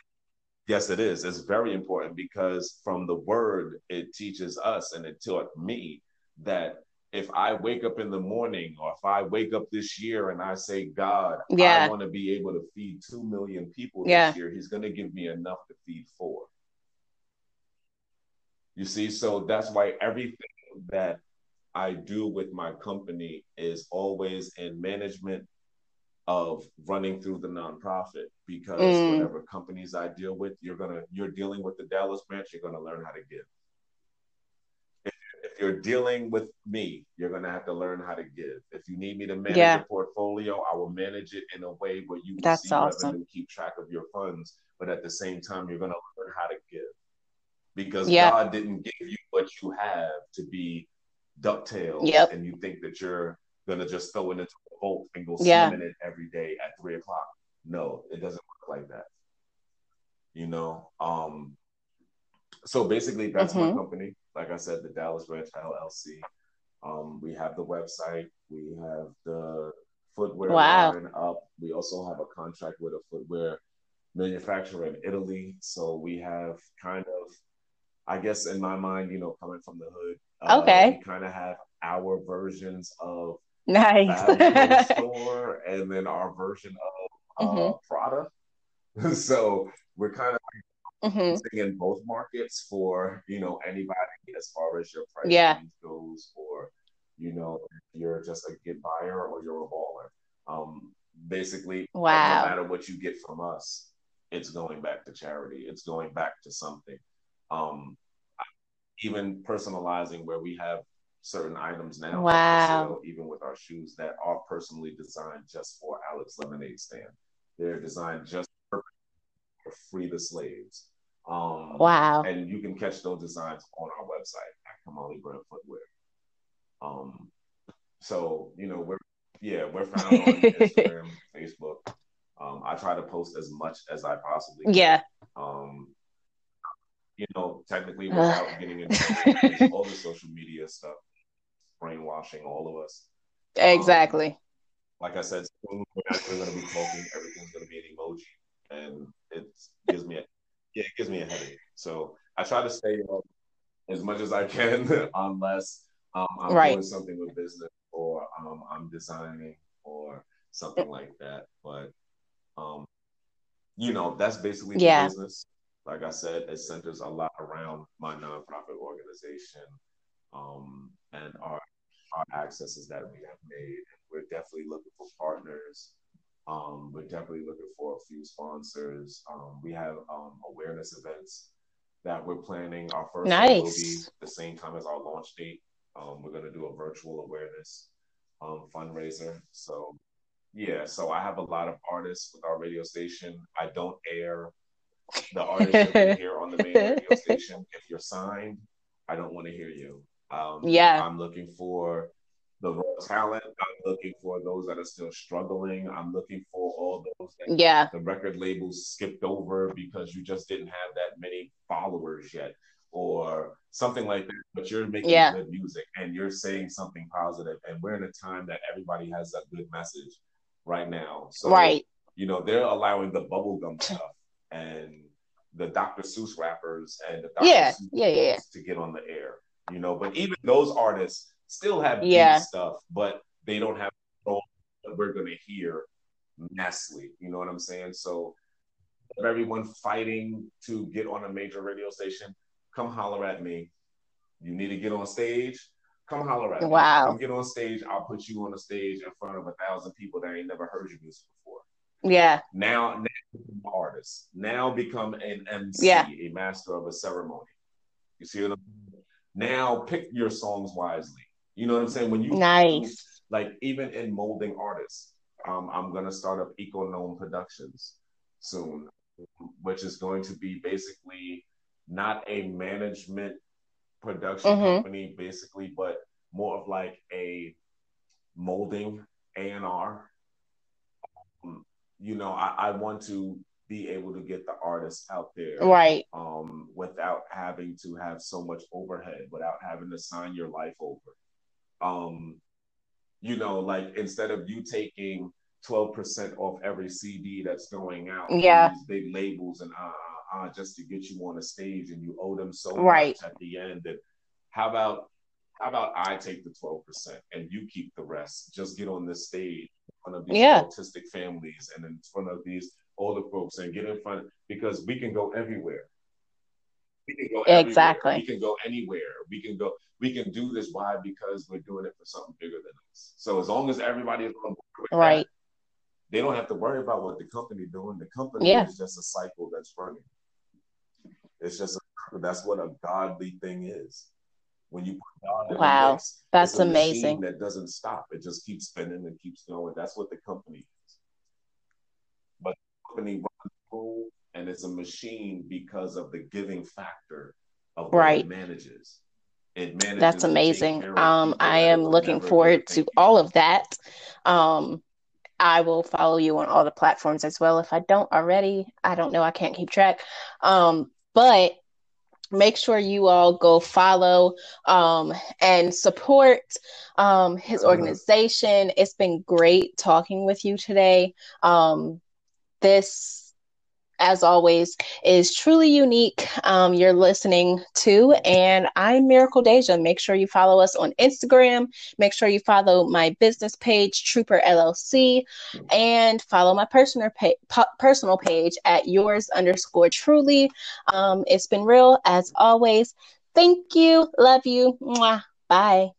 yes, it is. It's very important because from the word it teaches us and it taught me that if I wake up in the morning or if I wake up this year and I say, God, yeah. I want to be able to feed two million people yeah. this year, He's going to give me enough to feed four. You see, so that's why everything that I do with my company is always in management of running through the nonprofit because mm. whatever companies I deal with, you're gonna you're dealing with the Dallus branch, you're gonna learn how to give. If, you're dealing with me, you're gonna have to learn how to give. If you need me to manage yeah. your portfolio, I will manage it in a way where you That's see awesome. revenue, keep track of your funds, but at the same time, you're gonna learn how to give because yeah. God didn't give you what you have to be ducktails yep. and you think that you're gonna just throw it into a boat and go yeah. swimming it every day at three o'clock. No, it doesn't work like that. You know, um, so basically that's mm-hmm. my company. Like I said, the Dallus Branch LLC. Um, we have the website. We have the footwear wow. line up. We also have a contract with a footwear manufacturer in Italy. So we have kind of, I guess, in my mind, you know, coming from the hood, uh, okay. we kind of have our versions of nice store and then our version of uh, mm-hmm. Prada. so we're kind of mm-hmm. in both markets for you know anybody as far as your price yeah. goes, or you know if you're just a good buyer or you're a baller. Um, basically, wow. no matter what you get from us, it's going back to charity. It's going back to something. Um, even personalizing where we have certain items now. Wow. even with our shoes that are personally designed just for Alex Lemonade Stand. They're designed just for free the slaves. Um, wow. And you can catch those designs on our website at Kamali Brand Footwear. Um, so, you know, we're, yeah, we're found on Instagram, Facebook. Um, I try to post as much as I possibly can. Yeah. Um, you know, technically without getting into all the social media stuff, brainwashing all of us. Exactly. Um, like I said, soon we're actually going to be talking. Everything's going to be an emoji, and it gives me a yeah, it gives me a headache. So I try to stay up as much as I can, unless um, I'm right. doing something with business or um, I'm designing or something like that. But um, you know, that's basically yeah. the business like I said, it centers a lot around my nonprofit organization um, and our our accesses that we have made. We're definitely looking for partners. Um, we're definitely looking for a few sponsors. Um, we have um, awareness events that we're planning. Our first nice. will be the same time as our launch date. Um, we're going to do a virtual awareness um, fundraiser. So, yeah, so I have a lot of artists with our radio station. I don't air the artists here on the main radio station. If you're signed, I don't want to hear you. Um, yeah, I'm looking for the raw talent. I'm looking for those that are still struggling. I'm looking for all those that yeah. the record labels skipped over because you just didn't have that many followers yet, or something like that, but you're making Yeah. good music and you're saying something positive. and we're in a time that everybody has a good message right now. So Right. you know, they're allowing the bubblegum stuff and the Dr. Seuss rappers and the Dr. Yeah. Seuss Yeah. Yeah. to get on the air. You know, but even those artists still have Yeah. stuff, but they don't have control that we're gonna hear massively. You know what I'm saying? So everyone fighting to get on a major radio station, come holler at me. You need to get on stage, come holler at me. Wow. Come get on stage. I'll put you on a stage in front of a thousand people that ain't never heard your music before. Yeah. Now, now become an artist. Now become an MC, Yeah. a master of a ceremony. You see what I'm saying? Now pick your songs wisely. You know what I'm saying? When you Nice. like even in molding artists, um, I'm gonna start up Econome Productions soon, which is going to be basically not a management production Mhm. company, basically, but more of like a molding A and R. Um, You know, I, I want to be able to get the artists out there Right. um, without having to have so much overhead, without having to sign your life over. Um, you know, like instead of you taking 12% off every CD that's going out, Yeah. these big labels and uh, uh, uh, just to get you on a stage and you owe them so Right. much at the end. And how about how about I take the 12% and you keep the rest? Just get on this stage in front of these Yeah. autistic families and in front of these older folks and get in front because we can go everywhere. We can go everywhere. Exactly. We can go anywhere. We can go. We can do this. Why? Because we're doing it for something bigger than us. So as long as everybody is on board with that, Right. they don't have to worry about what the company doing. The company Yeah. is just a cycle that's running. It's just a, that's what a godly thing is. When you put God in Wow. the mix, That's amazing. That doesn't stop. It just keeps spinning and keeps going. That's what the company is. But the company runs and it's a machine because of the giving factor of what Right. it manages. It manages That's amazing. Um, I am looking forward to you. all of that. Um, I will follow you on all the platforms as well. If I don't already, I don't know. I can't keep track. Um, but make sure you all go follow um, and support um, his Uh-huh. organization. It's been great talking with you today. Um, this as always, is truly unique. Um, you're listening to, and I'm Miracle Deja. Make sure you follow us on Instagram. Make sure you follow my business page, Trooper LLC, and follow my personal pa- personal page at yours underscore truly. Um, it's been real as always. Thank you. Love you. Mwah. Bye.